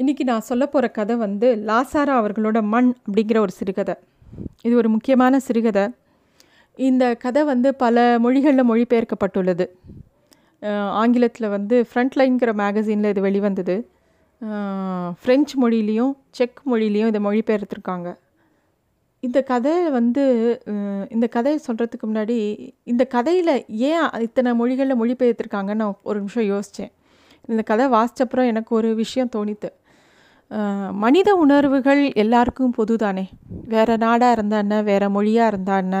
இன்றைக்கி நான் சொல்ல போகிற கதை வந்து லாசாரா அவர்களோட மண் அப்படிங்கிற ஒரு சிறுகதை. இது ஒரு முக்கியமான சிறுகதை. இந்த கதை வந்து பல மொழிகளில் மொழிபெயர்க்கப்பட்டுள்ளது. ஆங்கிலத்தில் வந்து ஃப்ரண்ட்லைன்கிற மேகசினில் இது வெளிவந்தது. ஃப்ரெஞ்சு மொழியிலையும் செக் மொழியிலையும் இதை மொழிபெயர்த்துருக்காங்க. இந்த கதை வந்து இந்த கதையை சொல்கிறதுக்கு முன்னாடி இந்த கதையில் ஏன் இத்தனை மொழிகளில் மொழிபெயர்த்துருக்காங்கன்னு நான் ஒரு நிமிஷம் யோசித்தேன் இந்த கதை வாசித்தப்புறம் எனக்கு ஒரு விஷயம் தோணித்து. மனித உணர்வுகள் எல்லாருக்கும் பொது தானே வேறு நாடாக இருந்தா என்ன? வேறு மொழியாக இருந்தா என்ன?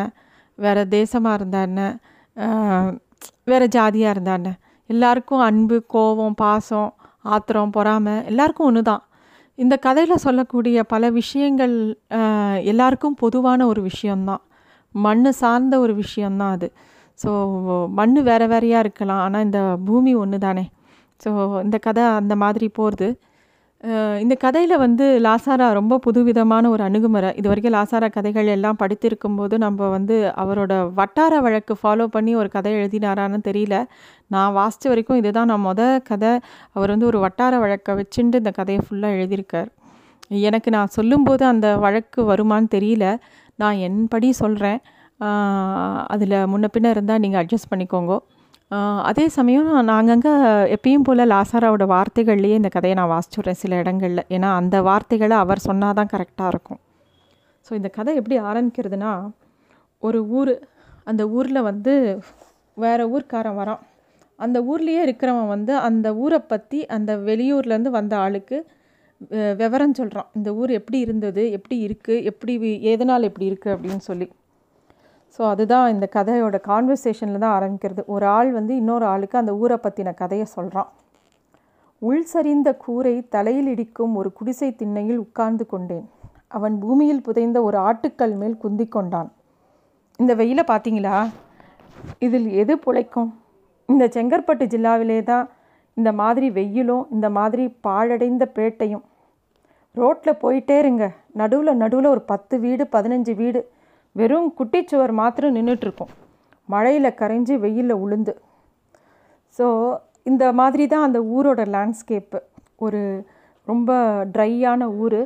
வேறு தேசமாக இருந்தா என்ன? வேறு ஜாதியாக இருந்தா என்ன? எல்லாருக்கும் அன்பு கோபம் பாசம் ஆத்திரம் பொறாமை எல்லாருக்கும் ஒன்று தான் இந்த கதையில் சொல்லக்கூடிய பல விஷயங்கள் எல்லாருக்கும் பொதுவான ஒரு விஷயந்தான் மண் சார்ந்த ஒரு விஷயந்தான் அது. ஸோ மண் வேறு வேறையாக இருக்கலாம். ஆனால் இந்த பூமி ஒன்று தானே ஸோ இந்த கதை அந்த மாதிரி போகிறது இந்த கதையில் வந்து லாசாரா ரொம்ப புதுவிதமான ஒரு அணுகுமுறை. இது வரைக்கும் லாசாரா கதைகள் எல்லாம் படித்திருக்கும் போது நம்ம வந்து அவரோட வட்டார வழக்கு ஃபாலோ பண்ணி ஒரு கதை எழுதினாரான்னு தெரியல. நான் வாசித்த வரைக்கும் இதுதான் நான் மொதல் கதை. அவர் வந்து ஒரு வட்டார வழக்கை வச்சுட்டு இந்த கதையை ஃபுல்லாக எழுதியிருக்கார். எனக்கு நான் சொல்லும்போது அந்த வழக்கு வருமானு தெரியல. நான் என்படி சொல்கிறேன் அதில் முன்ன பின்ன இருந்தால் நீங்கள் அட்ஜஸ்ட் பண்ணிக்கோங்க. அதே சமயம் நான் அங்கங்கே எப்பயும் போல் லாசாராவோட வார்த்தைகள்லேயே இந்த கதையை நான் வாசிச்சுட்றேன் சில இடங்களில். ஏன்னா அந்த வார்த்தைகளை அவர் சொன்னால் தான் கரெக்டாக இருக்கும். ஸோ இந்த கதை எப்படி ஆரம்பிக்கிறதுனா ஒரு ஊர் அந்த ஊரில் வந்து வேறு ஊர்க்காரன் வரான். அந்த ஊர்லேயே இருக்கிறவன் வந்து அந்த ஊரை பற்றி அந்த வெளியூர்லேருந்து வந்த ஆளுக்கு விவரம் சொல்கிறான் இந்த ஊர் எப்படி இருந்தது எப்படி இருக்குது எப்படி எதனால் எப்படி இருக்குது அப்படின்னு சொல்லி. ஸோ அதுதான் இந்த கதையோட கான்வர்சேஷனில் தான் ஆரம்பிக்கிறது. ஒரு ஆள் வந்து இன்னொரு ஆளுக்கு அந்த ஊரை பற்றின கதையை சொல்கிறான் உள் சரிந்த கூரை தலையில் இடிக்கும் ஒரு குடிசை திண்ணையில் உட்கார்ந்து கொண்டேன். அவன் பூமியில் புதைந்த ஒரு ஆட்டுக்கல் மேல் குந்தி கொண்டான். இந்த வெயிலை பார்த்தீங்களா இதில் எது புழைக்கும்? இந்த செங்கற்பட்டு ஜில்லாவிலே தான் இந்த மாதிரி வெயிலும் இந்த மாதிரி பாழடைந்த பேட்டையும். ரோட்டில் போயிட்டே இருங்க. நடுவில் நடுவில் ஒரு பத்து வீடு பதினஞ்சு வீடு வெறும் குட்டிச்சுவர் மாத்திரம் நின்றுட்டுருக்கும் மழையில் கரைஞ்சி வெயிலில் உளுந்து. ஸோ இந்த மாதிரி தான் அந்த ஊரோட லேண்ட்ஸ்கேப்பு ஒரு ரொம்ப ட்ரையான ஊர்.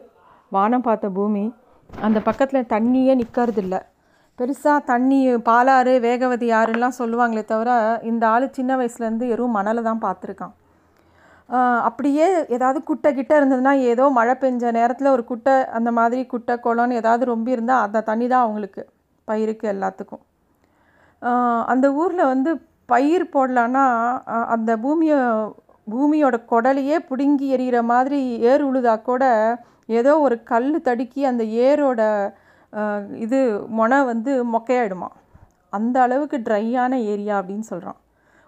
வானம் பார்த்த பூமி. அந்த பக்கத்தில் தண்ணியே நிற்கறதில்ல பெருசாக தண்ணி பாலாறு வேகவதி ஆறுலாம் சொல்லுவாங்களே தவிர இந்த ஆள் சின்ன வயசுலேருந்து எறும் மணலை தான் பார்த்துருக்கான். அப்படியே ஏதாவது குட்டை கிட்டே இருந்ததுன்னா ஏதோ மழை பெஞ்ச நேரத்தில் ஒரு குட்டை அந்த மாதிரி குட்டை குளம்னு ஏதாவது ரொம்ப இருந்தால் அந்த தண்ணி தான் அவங்களுக்கு. பயிருக்கு எல்லாத்துக்கும். அந்த ஊரில் வந்து பயிர் போடலான்னா அந்த பூமியை பூமியோட குடலையே பிடுங்கி எறிகிற மாதிரி ஏர் உழுதா கூட ஏதோ ஒரு கல் தடுக்கி அந்த ஏரோட இது மொனை வந்து மொக்கையாயிடுமா. அந்த அளவுக்கு ட்ரையான ஏரியா அப்படின்னு சொல்கிறான்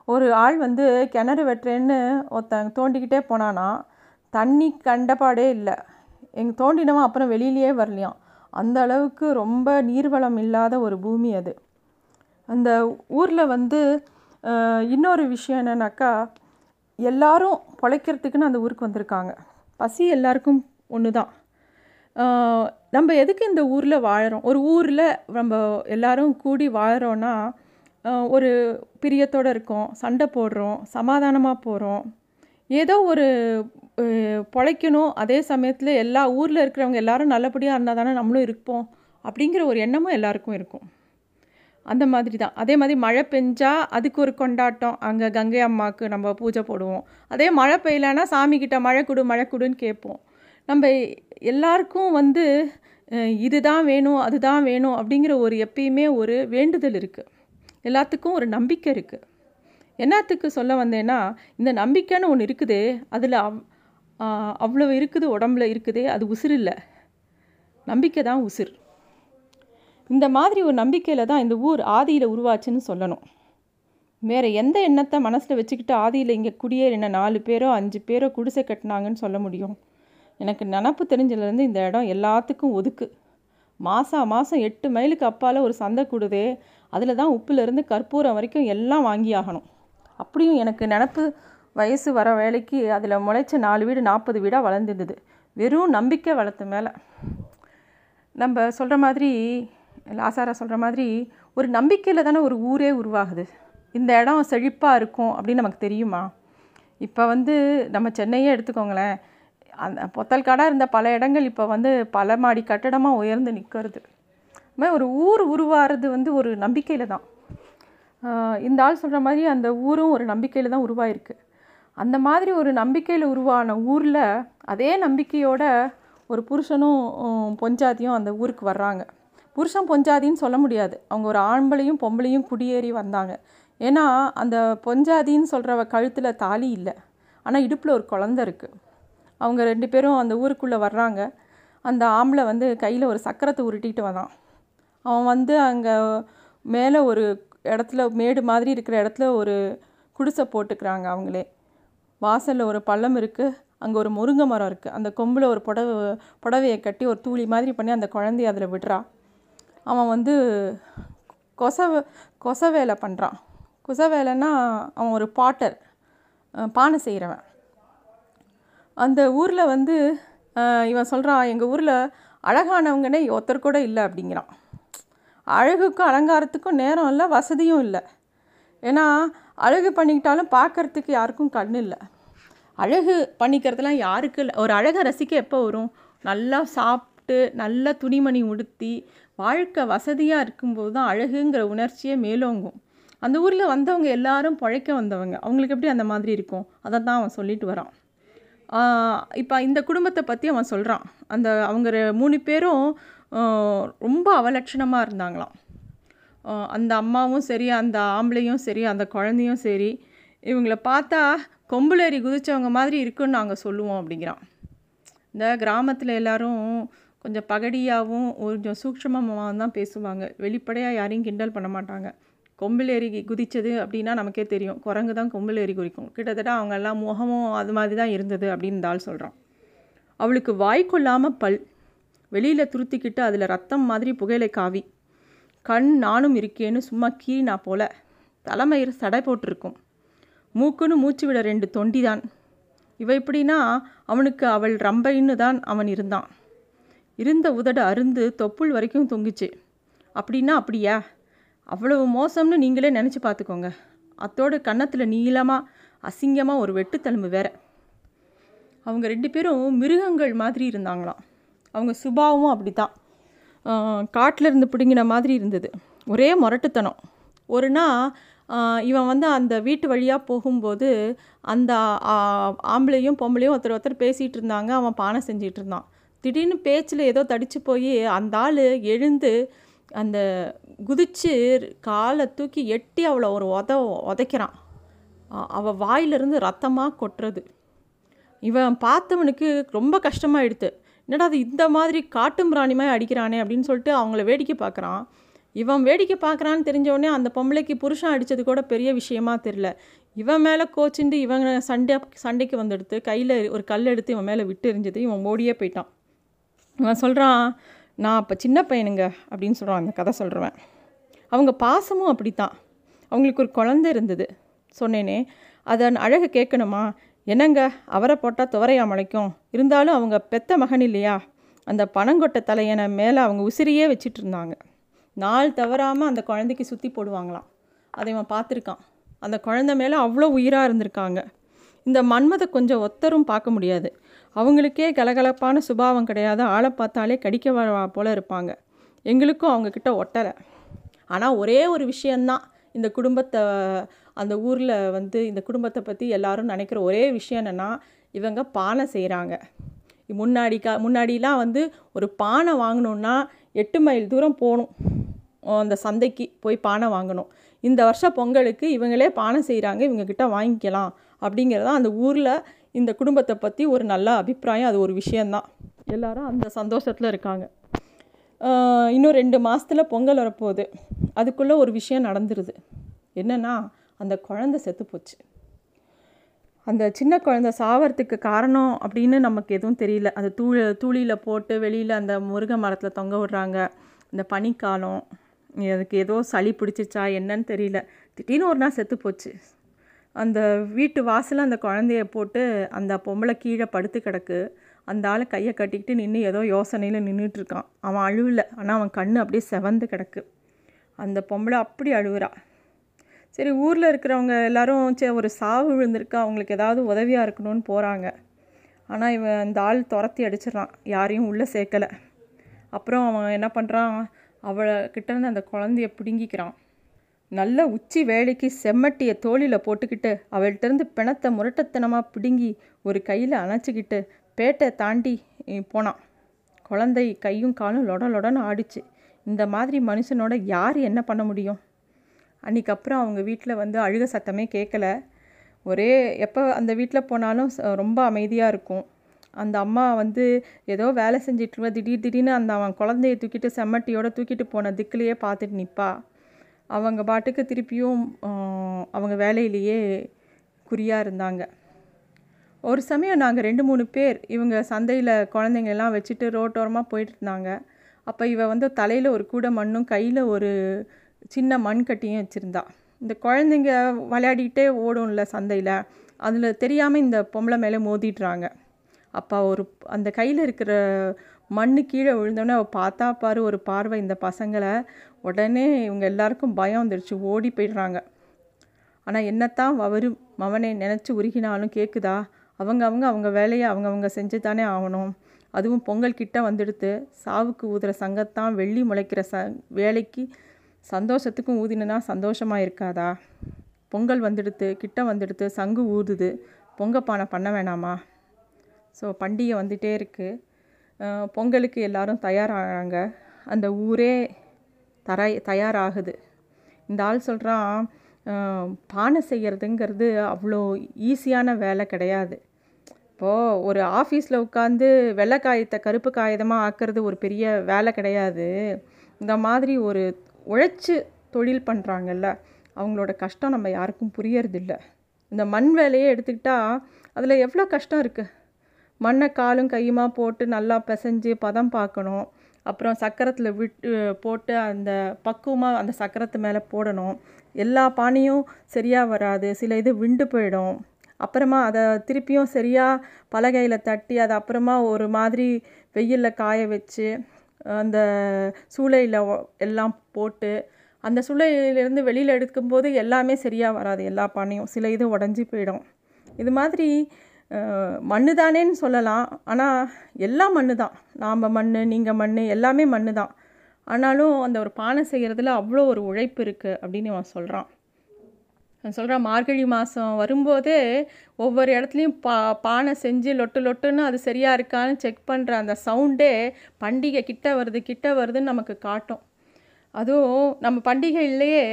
ஒரு ஆள் வந்து கிணறு வெட்டுறேன்னு ஒருத்தன் தோண்டிக்கிட்டே போனான்னா தண்ணி கண்டபாடே இல்லை. எங்கள் தோண்டினவன் அப்புறம் வெளியிலேயே வரலையாம். அந்த அளவுக்கு ரொம்ப நீர்வளம் இல்லாத ஒரு பூமி அது. அந்த ஊரில் வந்து இன்னொரு விஷயம் என்னென்னாக்கா எல்லாரும் பிழைக்கிறதுக்குன்னு அந்த ஊருக்கு வந்திருக்காங்க. பசி எல்லாருக்கும் ஒன்று தான் நம்ம எதுக்கு இந்த ஊரில் வாழறோம்? ஒரு ஊரில் நம்ம எல்லாரும் கூடி வாழறோன்னா ஒரு பிரியத்தோடு இருக்கோம் சண்டை போடுறோம் சமாதானமாக போகிறோம் ஏதோ ஒரு பொழைக்கணும் அதே சமயத்தில் எல்லா ஊரில் இருக்கிறவங்க எல்லாரும் நல்லபடியாக இருந்தால் தானே நம்மளும் இருப்போம் அப்படிங்கிற ஒரு எண்ணமும் எல்லாருக்கும் இருக்கும். அந்த மாதிரி தான் அதே மாதிரி மழை பெஞ்சால் அதுக்கு ஒரு கொண்டாட்டம். அங்கே கங்கை அம்மாவுக்கு நம்ம பூஜை போடுவோம். அதே மழை பெய்யலைன்னா சாமிக்கிட்ட மழை கொடு மழை கொடுன்னு கேட்போம். நம்ம எல்லாருக்கும் வந்து இதுதான் வேணும் அதுதான் வேணும் அப்படிங்கிற ஒரு எப்பயுமே ஒரு வேண்டுதல் இருக்குது எல்லாத்துக்கும் ஒரு நம்பிக்கை இருக்குது என்னத்துக்கு சொல்ல வந்தேன்னா இந்த நம்பிக்கைன்னு ஒன்று இருக்குது அதில் அவ் அவ்வளோ இருக்குது உடம்புல இருக்குது அது உசுர் இல்லை. நம்பிக்கை தான் உசுர் இந்த மாதிரி ஒரு நம்பிக்கையில் தான் இந்த ஊர் ஆதியில் உருவாச்சுன்னு சொல்லணும். வேறு எந்த எண்ணத்தை மனசில் வச்சுக்கிட்டு ஆதியில் இங்கே குடியேறின நாலு பேரோ அஞ்சு பேரோ குடிசை கட்டினாங்கன்னு சொல்ல முடியும்? எனக்கு நினப்பு தெரிஞ்சதுலேருந்து இந்த இடம் எல்லாத்துக்கும் ஒதுக்கு. மாதம் மாதம் எட்டு மைலுக்கு அப்பால் ஒரு சந்தை கூடுதே அதில் தான் உப்புலேருந்து கற்பூரம் வரைக்கும் எல்லாம் வாங்கி ஆகணும் அப்படியும் எனக்கு நினப்பு வயசு வர வேலைக்கு அதில் முளைச்ச நாலு வீடு நாற்பது வீடாக வளர்ந்துருந்தது. வெறும் நம்பிக்கை வளர்த்து மேலே. நம்ம சொல்கிற மாதிரி லாசாரா சொல்கிற மாதிரி ஒரு நம்பிக்கையில் தானே ஒரு ஊரே உருவாகுது. இந்த இடம் செழிப்பாக இருக்கும் அப்படின்னு நமக்கு தெரியுமா? இப்போ வந்து நம்ம சென்னையே எடுத்துக்கோங்களேன். அந்த பொத்தல் காடாக இருந்த பல இடங்கள் இப்போ வந்து பல மாடி கட்டடமாக உயர்ந்து நிற்கிறது மாதிரி ஒரு ஊர் உருவாகிறது வந்து ஒரு நம்பிக்கையில் தான். இந்த ஆள் சொல்கிற மாதிரி அந்த ஊரும் ஒரு நம்பிக்கையில் தான் உருவாயிருக்கு. அந்த மாதிரி ஒரு நம்பிக்கையில் உருவான ஊரில் அதே நம்பிக்கையோட ஒரு புருஷனும் பொஞ்சாதியும் அந்த ஊருக்கு வர்றாங்க. புருஷன் பொஞ்சாதின்னு சொல்ல முடியாது. அவங்க ஒரு ஆம்பளையும் பொம்பளையும் குடியேறி வந்தாங்க. ஏன்னா அந்த பொஞ்சாதின்னு சொல்கிறவ கழுத்தில் தாலி இல்லை. ஆனால் இடுப்பில் ஒரு குழந்த இருக்குது அவங்க ரெண்டு பேரும் அந்த ஊருக்குள்ளே வர்றாங்க. அந்த ஆம்பளை வந்து கையில் ஒரு சக்கரத்தை உருட்டிட்டு வரான். அவன் வந்து அங்கே மேலே ஒரு இடத்துல மேடு மாதிரி இருக்கிற இடத்துல ஒரு குடிசை போட்டுக்கிறாங்க அவங்களே. வாசலில் ஒரு பள்ளம் இருக்குது அங்கே ஒரு முருங்கை மரம் இருக்குது அந்த கொம்பில் ஒரு புடவை புடவையை கட்டி ஒரு தூளி மாதிரி பண்ணி அந்த குழந்தைய அதில் விடுறா. அவன் வந்து கொச கொச வேலை பண்ணுறான் கொச வேலைன்னா அவன் ஒரு பாட்டர் பானை செய்கிறவன் அந்த ஊரில் வந்து இவன் சொல்கிறான் எங்கள் ஊரில் அழகானவங்கன்னே ஒருத்தர் கூட இல்லை அப்படிங்கிறான். அழகுக்கும் அலங்காரத்துக்கும் நேரம் இல்லை வசதியும் இல்லை. ஏன்னா அழகு பண்ணிக்கிட்டாலும் பார்க்கறதுக்கு யாருக்கும் கண் இல்லை. அழகு பண்ணிக்கிறதுலாம் யாருக்கு இல்லை. ஒரு அழகை ரசிக்க எப்போ வரும்? நல்லா சாப்பிட்டு நல்லா துணிமணி உடுத்தி வாழ்க்கை வசதியாக இருக்கும்போது தான் அழகுங்கிற உணர்ச்சியே மேலோங்கும். அந்த ஊரில் வந்தவங்க எல்லாரும் பிழைக்க வந்தவங்க. அவங்களுக்கு எப்படி அந்த மாதிரி இருக்கும்? அதை தான் அவன் சொல்லிட்டு வரான். இப்போ இந்த குடும்பத்தை பற்றி அவன் சொல்கிறான் அந்த அவங்க மூணு பேரும் ரொம்ப அவலட்சணமாக இருந்தாங்களாம். அந்த அம்மாவும் சரி அந்த ஆம்பளையும் சரி அந்த குழந்தையும் சரி இவங்களை பார்த்தா கொம்புலேறி குதித்தவங்க மாதிரி இருக்குன்னு நாங்கள் சொல்லுவோம் அப்படிங்கிறான். இந்த கிராமத்தில் எல்லோரும் கொஞ்சம் பகடியாகவும் கொஞ்சம் சூக்ஷமமாக தான் பேசுவாங்க. வெளிப்படையாக யாரையும் கிண்டல் பண்ண மாட்டாங்க. கொம்பிலேறி குதித்தது அப்படின்னா நமக்கே தெரியும். குரங்கு தான் கொம்பிலேறி குறிக்கும் குதிக்கும். கிட்டத்தட்ட அவங்கெல்லாம் முகமும் அது மாதிரி தான் இருந்தது அப்படின்னு தாள் சொல்கிறான் அவளுக்கு வாய் கொள்ளாமல் பல் வெளியில் துருத்திக்கிட்டு அதில் ரத்தம் மாதிரி புகையிலை காவி. கண் நானும் இருக்கேன்னு சும்மா கீறினா போல தலைமயிர் சடை போட்டிருக்கும். மூக்குன்னு மூச்சு விட ரெண்டு தொண்டி தான் இவ இப்படின்னா அவனுக்கு அவள் ரம்பைன்னு தான் அவன் இருந்தான். இருந்த உதட அருந்து தொப்புள் வரைக்கும் தொங்குச்சு. அப்படின்னா அப்படியா? அவ்வளவு மோசம்னு நீங்களே நினச்சி பார்த்துக்கோங்க. அத்தோட கன்னத்தில் நீளமாக அசிங்கமாக ஒரு வெட்டுத்தழும்பு வேற. அவங்க ரெண்டு பேரும் மிருகங்கள் மாதிரி இருந்தாங்களாம். அவங்க சுபாவும் அப்படி தான் காட்டில் இருந்து பிடுங்கின மாதிரி இருந்தது. ஒரே முரட்டுத்தனம். ஒரு நாள் இவன் வந்து அந்த வீட்டு வழியாக போகும்போது அந்த ஆம்பளையும் பொம்பளையும் ஒருத்தர் ஒருத்தர் பேசிகிட்டு இருந்தாங்க. அவன் பானை செஞ்சிகிட்டு இருந்தான். திடீர்னு பேச்சில் ஏதோ தடிச்சு போய் அந்த ஆள் எழுந்து அந்த குதிச்சு காலை தூக்கி எட்டி அவளை ஒரு உத உதைக்கிறான் அவள் வாயிலிருந்து ரத்தமாக கொட்டுறது. இவன் பார்த்தவனுக்கு ரொம்ப கஷ்டமாயிடுது என்னடா அது இந்த மாதிரி காட்டும் பிராணிமாய் அடிக்கிறானே அப்படின்னு சொல்லிட்டு அவங்கள வேடிக்கை பார்க்குறான். இவன் வேடிக்கை பார்க்குறான்னு தெரிஞ்சவொடனே அந்த பொம்பளைக்கு புருஷன் அடித்தது கூட பெரிய விஷயமா தெரில இவன் மேலே கோச்சிண்டு இவங்க சண்டை சண்டைக்கு வந்தெடுத்து கையில் ஒரு கல் எடுத்து இவன் மேலே விட்டு எரிஞ்சது இவன் ஓடியே போயிட்டான். இவன் சொல்கிறான் நான் அப்போ சின்ன பையனுங்க அப்படின்னு சொல்கிறான் அந்த கதை சொல்கிறவன் அவங்க பாசமும் அப்படித்தான். அவங்களுக்கு ஒரு குழந்தை இருந்தது. சொன்னேனே அதன் அழகை கேட்கணுமா? என்னங்க? அவரை போட்டால் துவரையா முளைக்கும். இருந்தாலும் அவங்க பெத்த மகன் இல்லையா? அந்த பனங்கொட்டை தலையனை மேலே அவங்க உசிரியே வச்சிட்டு இருந்தாங்க நாள் தவறாமல் அந்த குழந்தைக்கு சுற்றி போடுவாங்களாம். அதை இவன் பார்த்துருக்கான். அந்த குழந்தை மேலே அவ்வளோ உயிராக இருந்திருக்காங்க. இந்த மன்மதை கொஞ்சம் ஒத்தரும் பார்க்க முடியாது. அவங்களுக்கே கலகலப்பான சுபாவம் கிடையாது ஆளை பார்த்தாலே கடிக்க வர போல இருப்பாங்க. எங்களுக்கும் அவங்கக்கிட்ட ஒட்டலை. ஆனால் ஒரே ஒரு விஷயந்தான் இந்த குடும்பத்தை அந்த ஊரில் வந்து இந்த குடும்பத்தை பற்றி எல்லாரும் நினைக்கிற ஒரே விஷயம் என்னென்னா இவங்க பானை செய்கிறாங்க முன்னாடி கா முன்னாடிலாம் வந்து ஒரு பானை வாங்கணுன்னா எட்டு மைல் தூரம் போகணும். அந்த சந்தைக்கு போய் பானை வாங்கணும். இந்த வருஷம் பொங்கலுக்கு இவங்களே பானை செய்கிறாங்க இவங்கக்கிட்ட வாங்கிக்கலாம் அப்படிங்கிறதா அந்த ஊரில் இந்த குடும்பத்தை பற்றி ஒரு நல்ல அபிப்பிராயம் அது ஒரு விஷயந்தான் எல்லாரும் அந்த சந்தோஷத்தில் இருக்காங்க. இன்னும் ரெண்டு மாதத்தில் பொங்கல் வரப்போகுது. அதுக்குள்ளே ஒரு விஷயம் நடந்துருது. என்னென்னா அந்த குழந்தை செத்து போச்சு. அந்த சின்ன குழந்தை சாவறதுக்கு காரணம் அப்படின்னு நமக்கு எதுவும் தெரியல. அது தூள் தூளியில் போட்டு வெளியில் அந்த முருகை மரத்தில் தொங்க விடுறாங்க. இந்த பனிக்காலம் அதுக்கு ஏதோ சளி பிடிச்சிச்சா என்னன்னு தெரியல. திடீர்னு ஒரு நாள் செத்து போச்சு. அந்த வீட்டு வாசலில் அந்த குழந்தைய போட்டு அந்த பொம்பளை கீழே படுத்து கிடக்கு. அந்த ஆள் கையை கட்டிக்கிட்டு நின்று ஏதோ யோசனையில் நின்றுட்டுருக்கான் அவன் அழுவல. ஆனால் அவன் கண் அப்படியே செவந்து கிடக்கு. அந்த பொம்பளை அப்படி அழுகுறா சரி ஊரில் இருக்கிறவங்க எல்லாரும் சே ஒரு சாவு விழுந்திருக்கு. அவங்களுக்கு ஏதாவது உதவியாக இருக்கணும்னு போகிறாங்க ஆனால் இவன் இந்த ஆள் துரத்தி அடிச்சிடறான். யாரையும் உள்ளே சேர்க்கலை. அப்புறம் அவன் என்ன பண்ணுறான் அவளை கிட்டேருந்து அந்த குழந்தைய பிடுங்கிக்கிறான். நல்ல உச்சி வேலைக்கு செம்மட்டியை தோளில் போட்டுக்கிட்டு அவள்கிட்டருந்து பிணத்தை முரட்டத்தனமாக பிடுங்கி ஒரு கையில் அணைச்சிக்கிட்டு பேட்டை தாண்டி போனான். குழந்தை கையும் காலும் லொட லொடன்னு ஆடிச்சு. இந்த மாதிரி மனுஷனோட யார் என்ன பண்ண முடியும்? அன்றைக்கி அப்புறம் அவங்க வீட்டில் வந்து அழுக சத்தமே கேட்கல ஒரே எப்போ அந்த வீட்டில் போனாலும் ரொம்ப அமைதியாக இருக்கும். அந்த அம்மா வந்து ஏதோ வேலை செஞ்சிட்ருவா திடீர் திடீர்னு அந்த அவன் குழந்தைய தூக்கிட்டு செம்மட்டியோட தூக்கிட்டு போன திக்குலேயே பார்த்துட்டு நிற்பா அவங்க பாட்டுக்கு திருப்பியும் அவங்க வேலையிலேயே குறியாக இருந்தாங்க. ஒரு சமயம் நாங்கள் ரெண்டு மூணு பேர் இவங்க சந்தையில் குழந்தைங்கெல்லாம் வச்சுட்டு ரோட்டோரமாக போயிட்டுருந்தாங்க. அப்போ இவ வந்து தலையில் ஒரு கூட மண்ணும் கையில் ஒரு சின்ன மண் கட்டியும் வச்சுருந்தா. இந்த குழந்தைங்க விளையாடிக்கிட்டே ஓடும்ல சந்தையில் அதில் தெரியாமல் இந்த பொம்பளை மேலே மோதிடுறாங்க. அப்போ ஒரு அந்த கையில் இருக்கிற மண் கீழே விழுந்தோடனே அவள் பார்த்தா பாரு ஒரு பார்வை. இந்த பசங்களை உடனே இவங்க எல்லாருக்கும் பயம் வந்துடுச்சு ஓடி போயிடுறாங்க. ஆனால் என்னத்தான் அவரும் மவனை நினச்சி உருகினாலும் கேட்குதா அவங்க அவங்க அவங்க வேலையை அவங்க அவங்க செஞ்சு தானே ஆகணும். அதுவும் பொங்கல் கிட்ட வந்துடுத்து சாவுக்கு ஊதுற சங்கத்தான் வெள்ளி முளைக்கிற ச வேலைக்கு சந்தோஷத்துக்கும் ஊதினா சந்தோஷமாக இருக்காதா? பொங்கல் வந்துடுத்து கிட்ட வந்துடுத்து சங்கு ஊதுது. பொங்கப்பானை பண்ண வேணாமா? ஸோ பண்டிகை வந்துகிட்டே இருக்குது பொங்கலுக்கு எல்லோரும் தயாராகிறாங்க அந்த ஊரே தர தயாராகுது. இந்த ஆள் சொல்கிறான் பானை செய்கிறதுங்கிறது அவ்வளோ ஈஸியான வேலை கிடையாது. இப்போது ஒரு ஆஃபீஸில் உட்காந்து வெள்ளை காயத்தை கருப்பு காகிதமாக ஆக்கிறது ஒரு பெரிய வேலை கிடையாது. இந்த மாதிரி ஒரு உழைச்சி தொழில் பண்ணுறாங்கல்ல அவங்களோட கஷ்டம் நம்ம யாருக்கும் புரியறதில்ல. இந்த மண் வேலையே எடுத்துக்கிட்டால் அதில் எவ்வளோ கஷ்டம் இருக்குது மண்ணை காலும் கையுமாக போட்டு நல்லா பிசைஞ்சு பதம் பார்க்கணும். அப்புறம் சக்கரத்தில் விட்டு போட்டு அந்த பக்குவமாக அந்த சக்கரத்து மேலே போடணும். எல்லா பானையும் சரியாக வராது. சில இது விண்டு போயிடும். அப்புறமா அதை திருப்பியும் சரியாக பலகையில் தட்டி அதை அப்புறமா ஒரு மாதிரி வெயிலில் காய வச்சு அந்த சூளையில் எல்லாம் போட்டு அந்த சூளையிலேருந்து வெளியில் எடுக்கும்போது எல்லாமே சரியாக வராது. எல்லா பானையும். சில இது உடஞ்சி போயிடும். இது மாதிரி மண்ணு தானேன்னு சொல்லலாம். ஆனால் எல்லாம் மண்ணு தான் நாம் மண் நீங்கள் மண் எல்லாமே மண்ணு தான் ஆனாலும் அந்த ஒரு பானை செய்கிறதுல அவ்வளோ ஒரு உழைப்பு இருக்குது அப்படின்னு அவன் சொல்கிறான் சொல்கிறான் மார்கழி மாதம் வரும்போதே ஒவ்வொரு இடத்துலையும் பா பானை செஞ்சு லொட்டு லொட்டுன்னு அது சரியாக இருக்கான்னு செக் பண்ணுற அந்த சவுண்டே பண்டிகை கிட்ட வருது கிட்ட வருதுன்னு நமக்கு காட்டும். அதுவும் நம்ம பண்டிகையிலேயே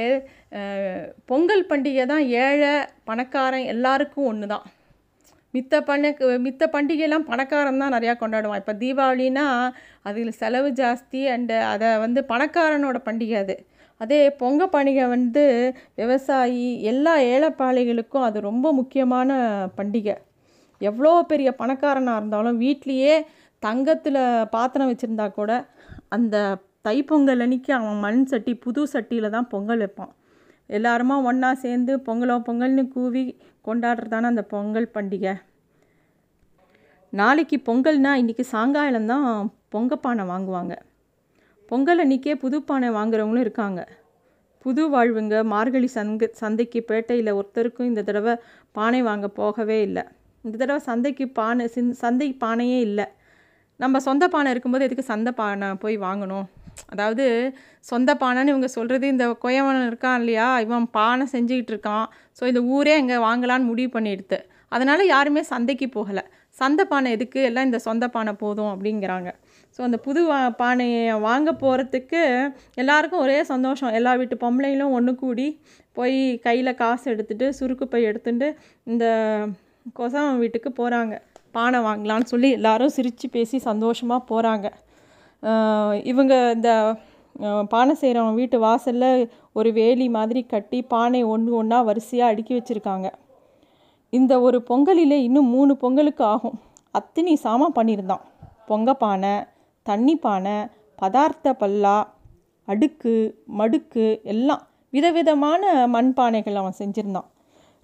பொங்கல் பண்டிகை தான் ஏழை பணக்காரன் எல்லாருக்கும் ஒன்று தான் மித்த பண்ணக்கு மித்த பண்டிகையெல்லாம் பணக்காரன் தான் நிறையா கொண்டாடுவான். இப்போ தீபாவளினா அதில் செலவு ஜாஸ்தி அண்டு அதை வந்து பணக்காரனோட பண்டிகை அது. அதே பொங்க பண்டிகை வந்து விவசாயி எல்லா ஏழைப்பாளைகளுக்கும் அது ரொம்ப முக்கியமான பண்டிகை. எவ்வளோ பெரிய பணக்காரனாக இருந்தாலும் வீட்லேயே தங்கத்தில் பாத்திரம் வச்சுருந்தா கூட அந்த தைப்பொங்கல் அன்னைக்கு அவன் மண் சட்டி புது சட்டியில் தான் பொங்கல் வைப்பான். எல்லாருமா ஒன்றா சேர்ந்து பொங்கலோ பொங்கல்னு கூவி கொண்டாடுறதான அந்த பொங்கல் பண்டிகை. நாளைக்கு பொங்கல்னால் இன்றைக்கி சாயங்காலம் தான் பொங்கப்பானை வாங்குவாங்க. பொங்கல் அன்றைக்கே புது பானை வாங்குறவங்களும் இருக்காங்க. புது வாழ்வுங்க மார்கழி சங்க சந்தைக்கு பேட்டையில் ஒருத்தருக்கும் இந்த தடவை பானை வாங்க போகவே இல்லை. இந்த தடவை சந்தைக்கு பானை சிந் சந்தை பானையே இல்லை. நம்ம சொந்த பானை இருக்கும்போது எதுக்கு சந்தை பானை போய் வாங்கணும்? அதாவது சொந்த பானைன்னு இவங்க சொல்கிறது இந்த கொயவன் இருக்கான் இல்லையா? இவன் பானை செஞ்சுக்கிட்டு இருக்கான். ஸோ இந்த ஊரே இங்கே வாங்கலான்னு முடிவு பண்ணிடுது அதனால் யாருமே சந்தைக்கு போகலை. சந்தை பானை எதுக்கு? எல்லாம் இந்த சொந்த பானை போதும் அப்படிங்கிறாங்க. ஸோ அந்த புது வா பானையை வாங்க போகிறதுக்கு எல்லாருக்கும் ஒரே சந்தோஷம். எல்லா வீட்டு பொம்பளைங்களும் ஒன்று கூடி போய் கையில் காசு எடுத்துகிட்டு சுருக்கு போய் எடுத்துட்டு இந்த கொசவன் வீட்டுக்கு போகிறாங்க பானை வாங்கலான்னு சொல்லி எல்லாரும் சிரித்து பேசி சந்தோஷமாக போகிறாங்க இவங்க இந்த பானை செய்கிறவங்க வீட்டு வாசலில் ஒரு வேலி மாதிரி கட்டி பானை ஒன்று ஒன்றா வரிசையாக அடுக்கி வச்சுருக்காங்க. இந்த ஒரு பொங்கலில் இன்னும் மூணு பொங்கலுக்கு ஆகும். அத்தினி சாமான் பண்ணியிருந்தான். பொங்க பானை தண்ணி பானை பதார்த்த பல்லா அடுக்கு மடுக்கு எல்லாம் விதவிதமான மண்பானைகள் அவன் செஞ்சுருந்தான்.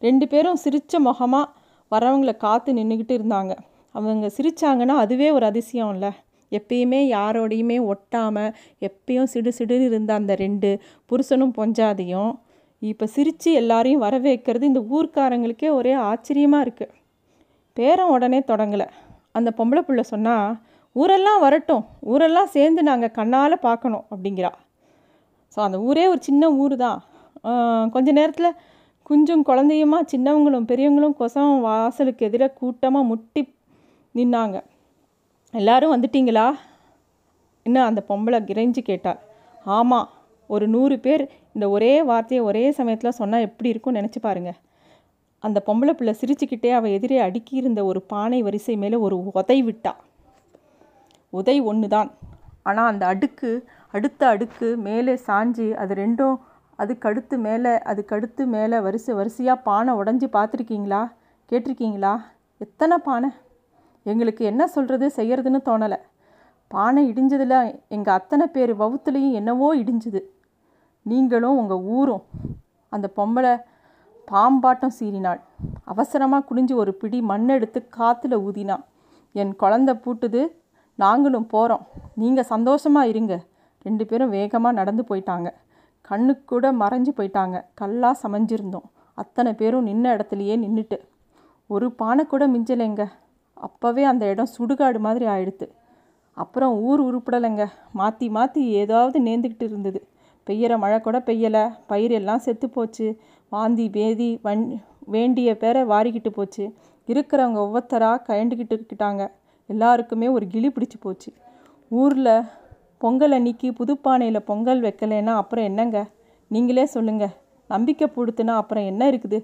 ரெண்டு பேரும் சிரித்த முகமாக வரவங்களை காத்து நின்றுக்கிட்டு இருந்தாங்க. அவங்க சிரித்தாங்கன்னா அதுவே ஒரு அதிசயம் இல்லை எப்பயுமே யாரோடையுமே ஒட்டாமல் எப்பயும் சிடு சிடுன்னு இருந்த அந்த ரெண்டு புருஷனும் பொஞ்சாதையும் இப்போ சிரித்து எல்லாரையும் வரவேற்கிறது இந்த ஊர்க்காரங்களுக்கே ஒரே ஆச்சரியமாக இருக்குது பேரம் உடனே தொடங்கலை. அந்த பொம்பளை புள்ள சொன்னால் ஊரெல்லாம் வரட்டும் ஊரெல்லாம் சேர்ந்து நாங்கள் கண்ணால் பார்க்கணும் அப்படிங்கிறா. ஸோ அந்த ஊரே ஒரு சின்ன ஊர் தான் கொஞ்ச நேரத்தில் குஞ்சும் குழந்தையுமா சின்னவங்களும் பெரியவங்களும் கொசம் வாசலுக்கு எதிராக கூட்டமாக முட்டி நின்னாங்க. எல்லாரும் வந்துட்டீங்களா? இன்னும் அந்த பொம்பளை கிரைஞ்சு கேட்டாள் ஆமாம் ஒரு நூறு பேர் இந்த ஒரே வார்த்தையை ஒரே சமயத்தில் சொன்னால் எப்படி இருக்கும்னு நினச்சி பாருங்கள் அந்த பொம்பளை பிள்ளை சிரிச்சுக்கிட்டே அவள் எதிரே அடுக்கி இருந்த ஒரு பானை வரிசை மேலே ஒரு உதை விட்டா. உதை ஒன்று தான் ஆனால் அந்த அடுக்கு அடுத்த அடுக்கு மேலே சாஞ்சு அது ரெண்டும் அதுக்கு அடுத்து மேலே அதுக்கு அடுத்து மேலே வரிசை வரிசையாக பானை உடஞ்சி பார்த்துருக்கீங்களா? கேட்டிருக்கீங்களா? எத்தனை பானை? எங்களுக்கு என்ன சொல்கிறது செய்கிறதுன்னு தோணலை. பானை இடிஞ்சதில் எங்கள் அத்தனை பேர் வவுத்துலேயும் என்னவோ இடிஞ்சுது. நீங்களும் உங்கள் ஊரும் அந்த பொம்பளை பாம்பாட்டம் சீறினாள். அவசரமாக குனிஞ்சு ஒரு பிடி மண்ணெடுத்து காற்றுல ஊதினான் என் குழந்த பூட்டுது நாங்களும் போகிறோம் நீங்கள் சந்தோஷமாக இருங்க. ரெண்டு பேரும் வேகமாக நடந்து போயிட்டாங்க. கண்ணுக்கு கூட மறைஞ்சு போயிட்டாங்க. கல்லாக சமைஞ்சிருந்தோம். அத்தனை பேரும் நின்ன இடத்துலையே நின்றுட்டு ஒரு பானை கூட மிஞ்சலைங்க. அப்போவே அந்த இடம் சுடுகாடு மாதிரி ஆயிடுத்து. அப்புறம் ஊர் உருப்படலைங்க. மாற்றி மாற்றி ஏதாவது நேர்ந்துக்கிட்டு இருந்தது. பெய்கிற மழை கூட பெய்யலை. பயிர் எல்லாம் செத்து போச்சு. வாந்தி வேதி வன் வேண்டிய பேரை வாரிக்கிட்டு போச்சு. இருக்கிறவங்க ஒவ்வொருத்தராக கயண்டுக்கிட்டு இருக்கிட்டாங்க. எல்லாருக்குமே ஒரு கிளி பிடிச்சி போச்சு. ஊரில் பொங்கல் அன்னைக்கு புதுப்பானையில் பொங்கல் வைக்கலைன்னா அப்புறம் என்னங்க? நீங்களே சொல்லுங்கள் நம்பிக்கை கொடுத்துனா அப்புறம் என்ன இருக்குது?